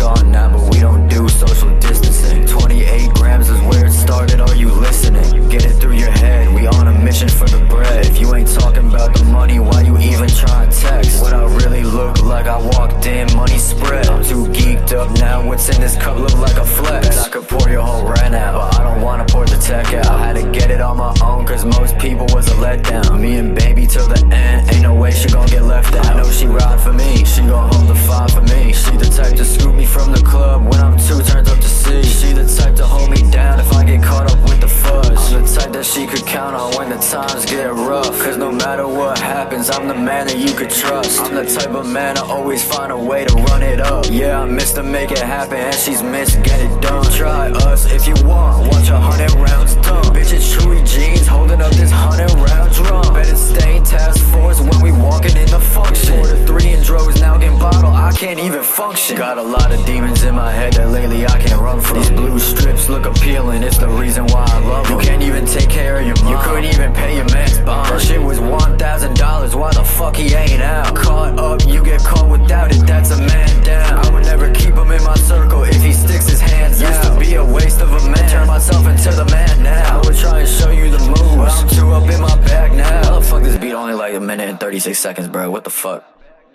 gone now, but we don't do social distancing. 28 grams is where it started, are you listening? Get it through your head, we on a mission for the bread. If you ain't talking about the money, why you even try to text? What I really look like, I walked in, money spread. I'm too geeked up now, what's in this cup look like a flex? Bet I could pour your whole rent out, but I don't wanna pour the tech out. I had to get it on my own, cause most people was a letdown. Me and baby till the end, ain't no times get rough. Cause no matter what happens, I'm the man that you could trust. I'm the type of man to always find a way to run it up. Yeah, I miss to make it happen, and she's miss get it done. Try us if you want, watch a hundred rounds done. Bitch, it's Chewy jeans holding up this hundred round drum. Better stay task force when we walking in the function. To three and drugs now getting bottled, I can't even function. Got a lot of demons in my head that lately I can't run from. Like a minute and 36 seconds, bro? What the fuck?